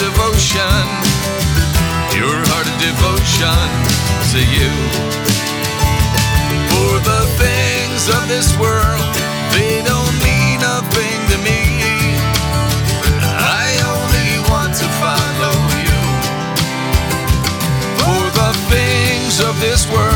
devotion, pure hearted devotion to you. For the things of this world, they don't mean nothing to me. I only want to follow you. For the things of this world,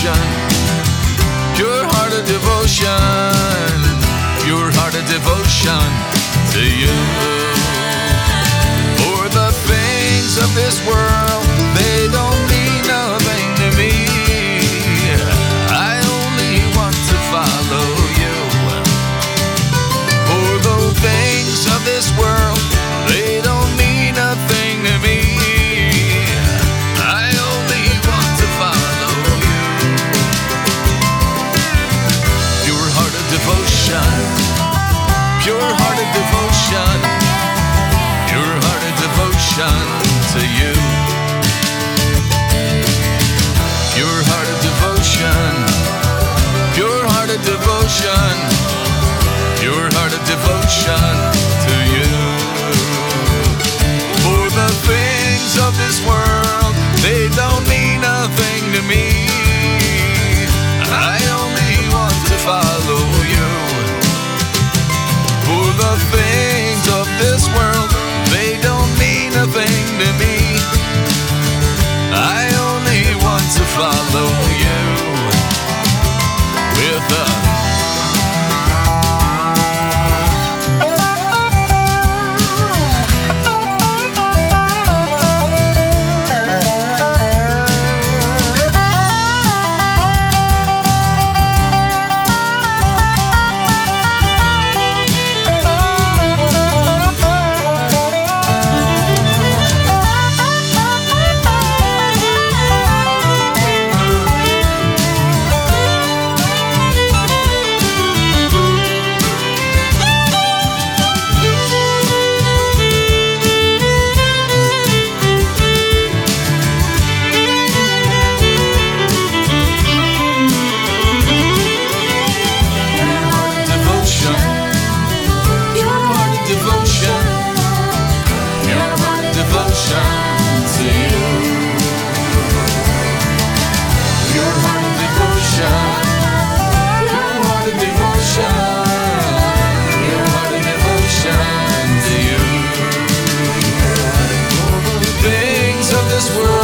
devotion, pure heart of devotion, pure heart of devotion to you. For the things of this world, devotion to you. Pure heart of devotion, pure heart of devotion, pure heart of devotion to you. For the things of this world, they don't mean nothing to me. I only want to follow you. For the things this world.